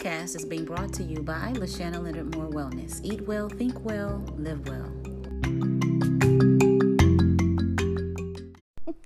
podcast is being brought to you by Lashanna Leonard Moore Wellness. Eat well, think well, live well.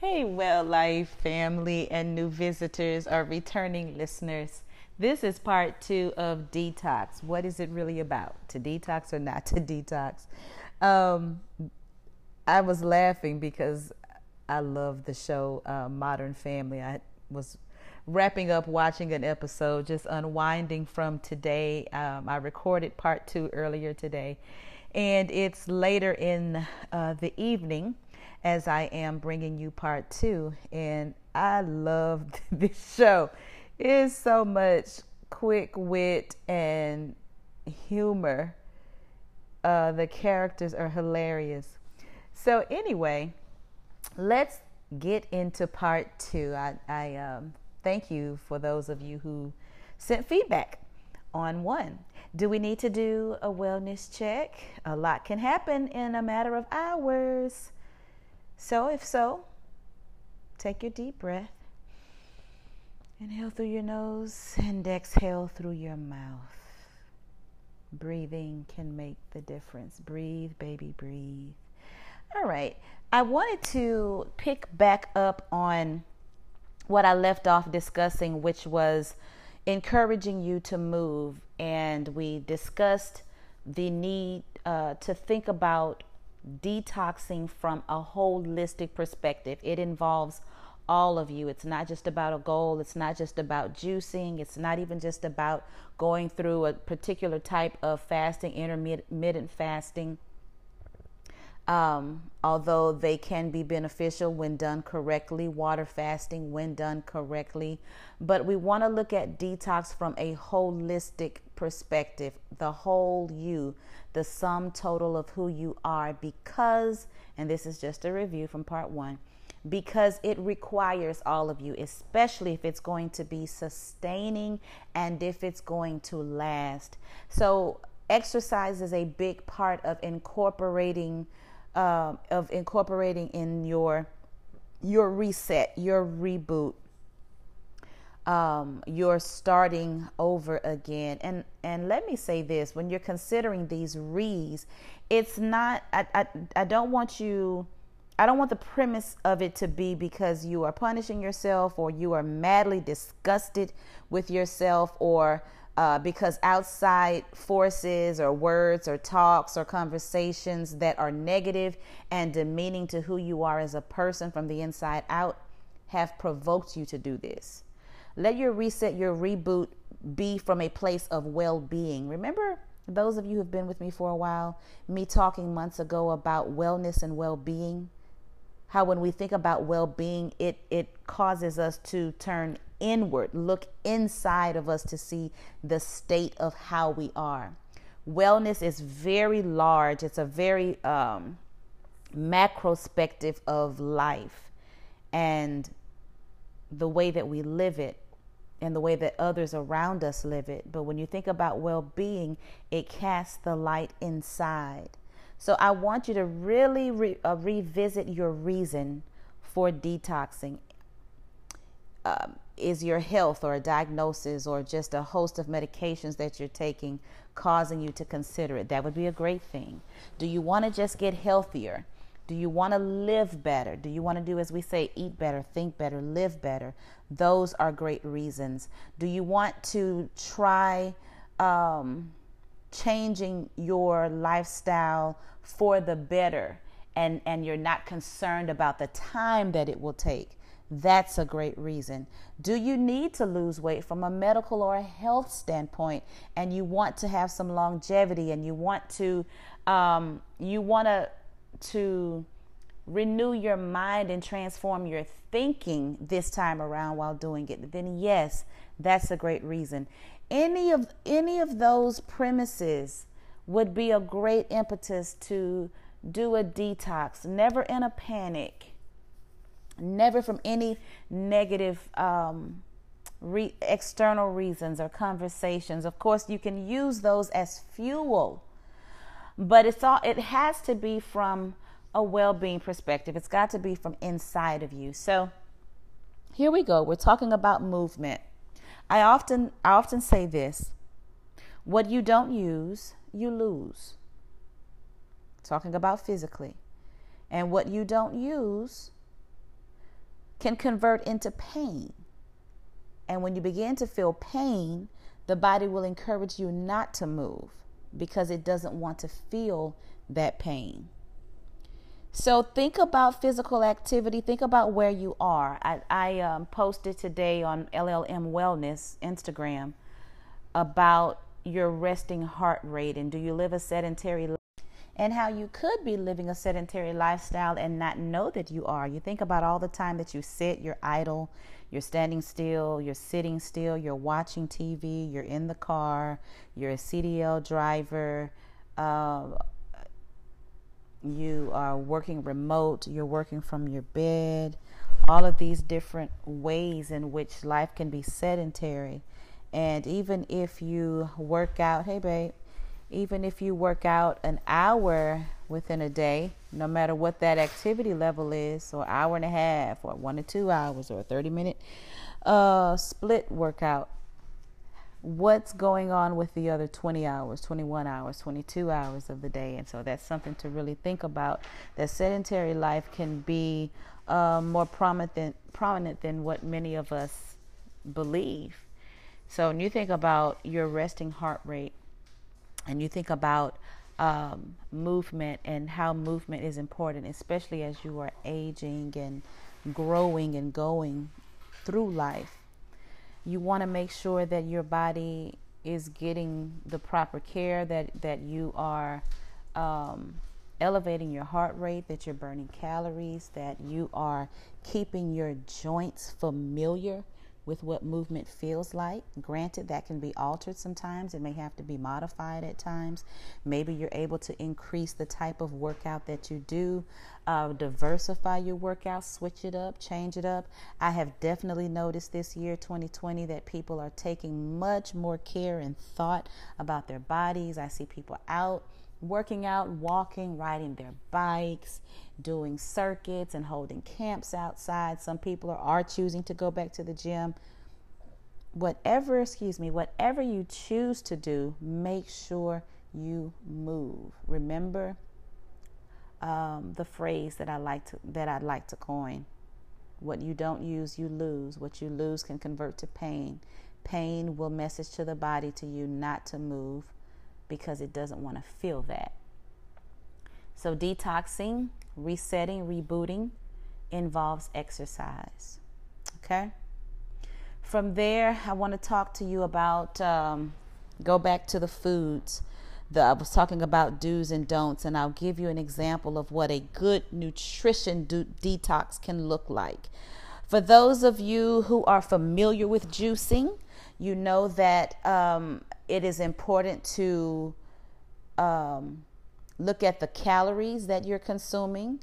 hey, Well Life family and new visitors or returning listeners. This is part two of Detox. What is it really about? To detox or not to detox? Um, I was laughing because I love the show uh, Modern Family. I was wrapping up watching an episode, just unwinding from today. Um, I recorded part two earlier today, and it's later in uh, the evening as I am bringing you part two. And I love this show. It's so much quick wit and humor. Uh, the characters are hilarious. So, anyway, let's get into part two. I, I um, thank you for those of you who sent feedback on one. Do we need to do a wellness check? A lot can happen in a matter of hours. So, if so, take your deep breath. Inhale through your nose and exhale through your mouth. Breathing can make the difference. Breathe, baby, breathe. All right. I wanted to pick back up on what I left off discussing, which was encouraging you to move. And we discussed the need uh, to think about detoxing from a holistic perspective. It involves all of you. It's not just about a goal, it's not just about juicing, it's not even just about going through a particular type of fasting, intermittent fasting um, although they can be beneficial when done correctly, water fasting when done correctly. But we want to look at detox from a holistic perspective, the whole you, the sum total of who you are, because, and this is just a review from part one, because it requires all of you, especially if it's going to be sustaining and if it's going to last. So, exercise is a big part of incorporating um, of incorporating in your your reset, your reboot, um, your starting over again. And and let me say this: when you're considering these re's, it's not. I, I I don't want you. I don't want the premise of it to be because you are punishing yourself or you are madly disgusted with yourself or uh, because outside forces or words or talks or conversations that are negative and demeaning to who you are as a person from the inside out have provoked you to do this. Let your reset, your reboot be from a place of well being. Remember, those of you who've been with me for a while, me talking months ago about wellness and well being? How when we think about well being, it, it causes us to turn inward, look inside of us to see the state of how we are. Wellness is very large, it's a very um, macrospective of life and the way that we live it and the way that others around us live it. But when you think about well being, it casts the light inside. So I want you to really re- uh, revisit your reason for detoxing. Um, is your health or a diagnosis or just a host of medications that you're taking causing you to consider it? That would be a great thing. Do you want to just get healthier? Do you want to live better? Do you want to do, as we say, eat better, think better, live better? Those are great reasons. Do you want to try um, changing your lifestyle for the better and, and you're not concerned about the time that it will take? That's a great reason. Do you need to lose weight from a medical or a health standpoint and you want to have some longevity and you want to um, you want to to renew your mind and transform your thinking this time around while doing it then yes that's a great reason. Any of any of those premises would be a great impetus to do a detox. Never in a panic never from any negative um, re- external reasons or conversations. Of course, you can use those as fuel, but it's all it has to be from a well-being perspective. It's got to be from inside of you. So here we go. We're talking about movement. I often I often say this. What you don't use, you lose. Talking about physically. And what you don't use can convert into pain. And when you begin to feel pain, the body will encourage you not to move because it doesn't want to feel that pain. So think about physical activity. Think about where you are. I, I um, posted today on LLM Wellness Instagram about your resting heart rate and do you live a sedentary life? And how you could be living a sedentary lifestyle and not know that you are. You think about all the time that you sit, you're idle, you're standing still, you're sitting still, you're watching TV, you're in the car, you're a CDL driver. Uh, you are working remote, you're working from your bed, all of these different ways in which life can be sedentary. And even if you work out, hey babe, even if you work out an hour within a day, no matter what that activity level is, or hour and a half, or one to two hours, or a 30 minute uh, split workout, what's going on with the other 20 hours, 21 hours, 22 hours of the day. And so that's something to really think about. That sedentary life can be uh, more prominent, prominent than what many of us believe. So when you think about your resting heart rate and you think about um, movement and how movement is important, especially as you are aging and growing and going through life you want to make sure that your body is getting the proper care, that, that you are um, elevating your heart rate, that you're burning calories, that you are keeping your joints familiar with what movement feels like. Granted, that can be altered sometimes, it may have to be modified at times. Maybe you're able to increase the type of workout that you do, uh, diversify your workout, switch it up, change it up. I have definitely noticed this year, 2020, that people are taking much more care and thought about their bodies. I see people out working out, walking, riding their bikes, doing circuits and holding camps outside. Some people are, are choosing to go back to the gym. Whatever, excuse me, whatever you choose to do, make sure you move. Remember um, the phrase that I like to that I'd like to coin. What you don't use, you lose. What you lose can convert to pain. Pain will message to the body to you not to move because it doesn't want to feel that. So, detoxing, resetting, rebooting involves exercise. Okay? From there, I want to talk to you about um, go back to the foods. The, I was talking about do's and don'ts, and I'll give you an example of what a good nutrition do- detox can look like. For those of you who are familiar with juicing, you know that um, it is important to um, look at the calories that you're consuming,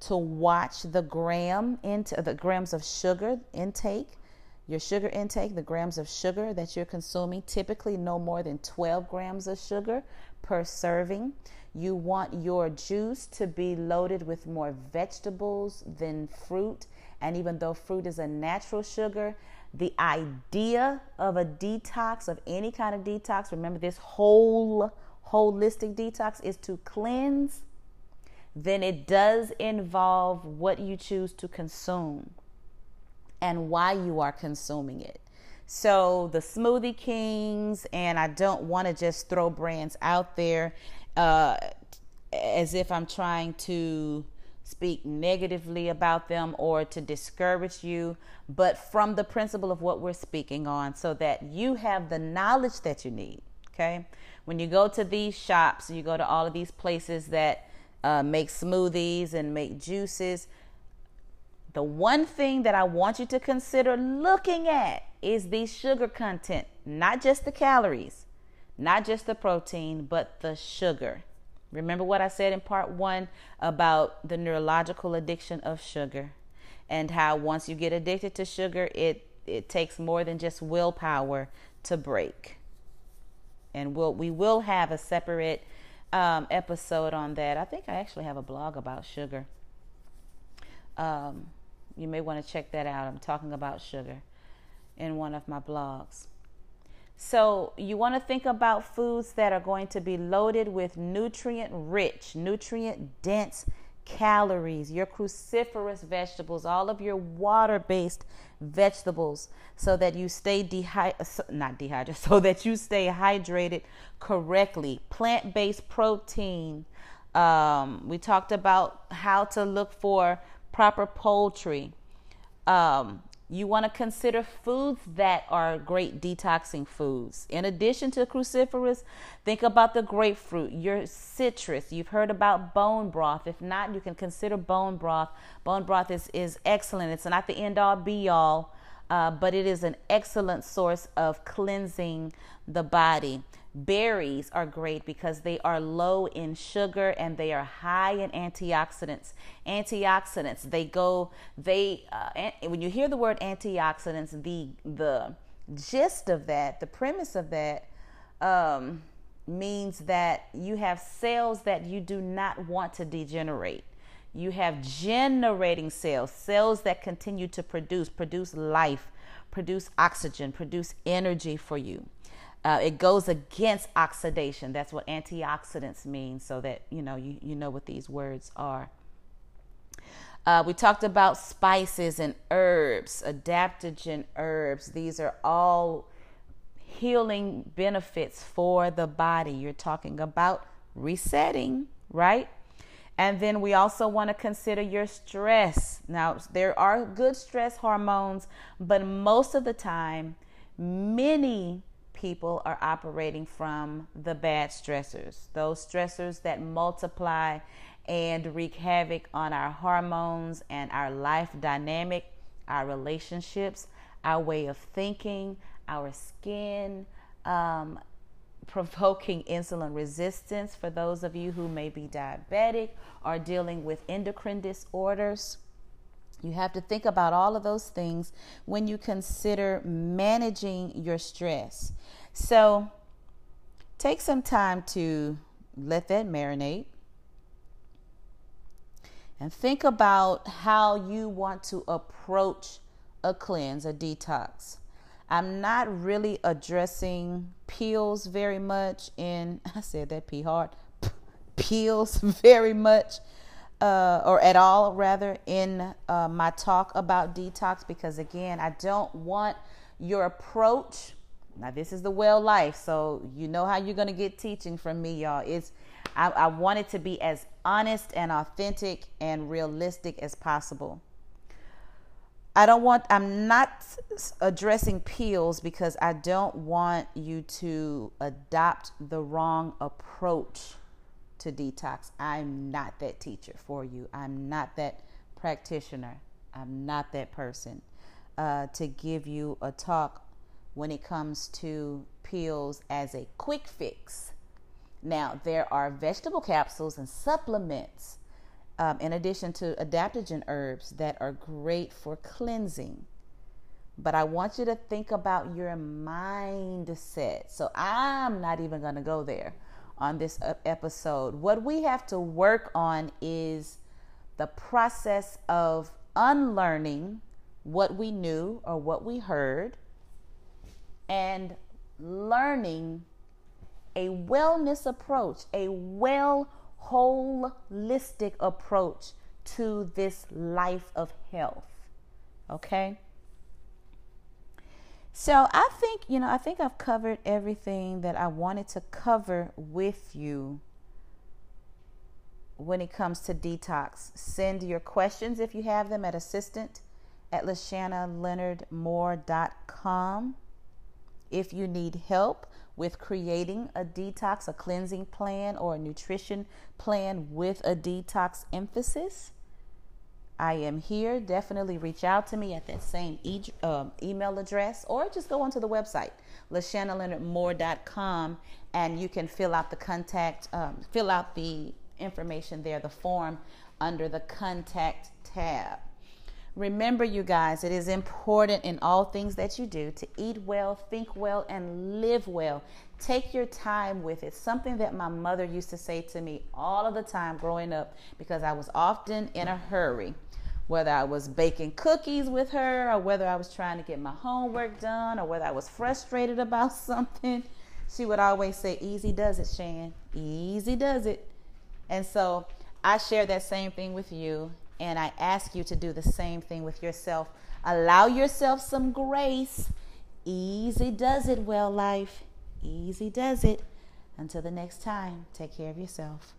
to watch the gram into the grams of sugar intake, your sugar intake, the grams of sugar that you're consuming, typically no more than 12 grams of sugar per serving. You want your juice to be loaded with more vegetables than fruit. And even though fruit is a natural sugar, the idea of a detox, of any kind of detox, remember this whole holistic detox is to cleanse, then it does involve what you choose to consume and why you are consuming it. So, the Smoothie Kings, and I don't want to just throw brands out there uh, as if I'm trying to speak negatively about them or to discourage you, but from the principle of what we're speaking on so that you have the knowledge that you need. Okay. When you go to these shops, you go to all of these places that uh, make smoothies and make juices. The one thing that I want you to consider looking at is the sugar content, not just the calories, not just the protein, but the sugar. Remember what I said in part one about the neurological addiction of sugar and how once you get addicted to sugar, it, it takes more than just willpower to break. And we'll, we will have a separate um, episode on that. I think I actually have a blog about sugar. Um, you may want to check that out. I'm talking about sugar. in one of my blogs. So, you want to think about foods that are going to be loaded with nutrient rich, nutrient dense calories, your cruciferous vegetables, all of your water based vegetables, so that you stay dehydrated, not dehydrated, so that you stay hydrated correctly. Plant based protein. Um, we talked about how to look for proper poultry. Um, you want to consider foods that are great detoxing foods. In addition to cruciferous, think about the grapefruit, your citrus. You've heard about bone broth. If not, you can consider bone broth. Bone broth is, is excellent. It's not the end all be all, uh, but it is an excellent source of cleansing the body. Berries are great because they are low in sugar and they are high in antioxidants. Antioxidants, they go, they, uh, when you hear the word antioxidants, the, the gist of that, the premise of that, um, means that you have cells that you do not want to degenerate. You have generating cells, cells that continue to produce, produce life, produce oxygen, produce energy for you. Uh, it goes against oxidation. That's what antioxidants mean, so that you know you, you know what these words are. Uh, we talked about spices and herbs, adaptogen herbs. These are all healing benefits for the body. You're talking about resetting, right? And then we also want to consider your stress. Now, there are good stress hormones, but most of the time, many people are operating from the bad stressors, those stressors that multiply and wreak havoc on our hormones and our life dynamic, our relationships, our way of thinking, our skin, um, provoking insulin resistance for those of you who may be diabetic or dealing with endocrine disorders. You have to think about all of those things when you consider managing your stress. So take some time to let that marinate and think about how you want to approach a cleanse, a detox. I'm not really addressing pills very much in, I said that P hard, pills very much uh, or at all rather in uh, my talk about detox because again i don't want your approach. Now this is the well life so you know how you're going to get teaching from me y'all. It's I, I want it to be as honest and authentic and realistic as possible. I don't want i'm not addressing pills because i don't want you to adopt the wrong approach to detox. I'm not that teacher for you. I'm not that practitioner. I'm not that person uh, to give you a talk when it comes to pills as a quick fix. Now, there are vegetable capsules and supplements, um, in addition to adaptogen herbs, that are great for cleansing. But I want you to think about your mindset. So I'm not even going to go there on this episode. What we have to work on is the process of unlearning what we knew or what we heard and learning a wellness approach, a well holistic approach to this life of health. Okay? So I think, you know, I think I've covered everything that I wanted to cover with you when it comes to detox. Send your questions if you have them at assistant at lashannaleonardmoore.com. If you need help with creating a detox, a cleansing plan, or a nutrition plan with a detox emphasis, I am here. Definitely reach out to me at that same e- um, email address or just go onto the website, lashannaleonardmoore.com, and you can fill out the contact, um, fill out the information there, the form under the contact tab. Remember, you guys, it is important in all things that you do to eat well, think well, and live well. Take your time with it. Something that my mother used to say to me all of the time growing up because I was often in a hurry whether I was baking cookies with her or whether I was trying to get my homework done or whether I was frustrated about something, she would always say, Easy does it, Shan. Easy does it. And so I share that same thing with you. And I ask you to do the same thing with yourself. Allow yourself some grace. Easy does it, well life. Easy does it. Until the next time, take care of yourself.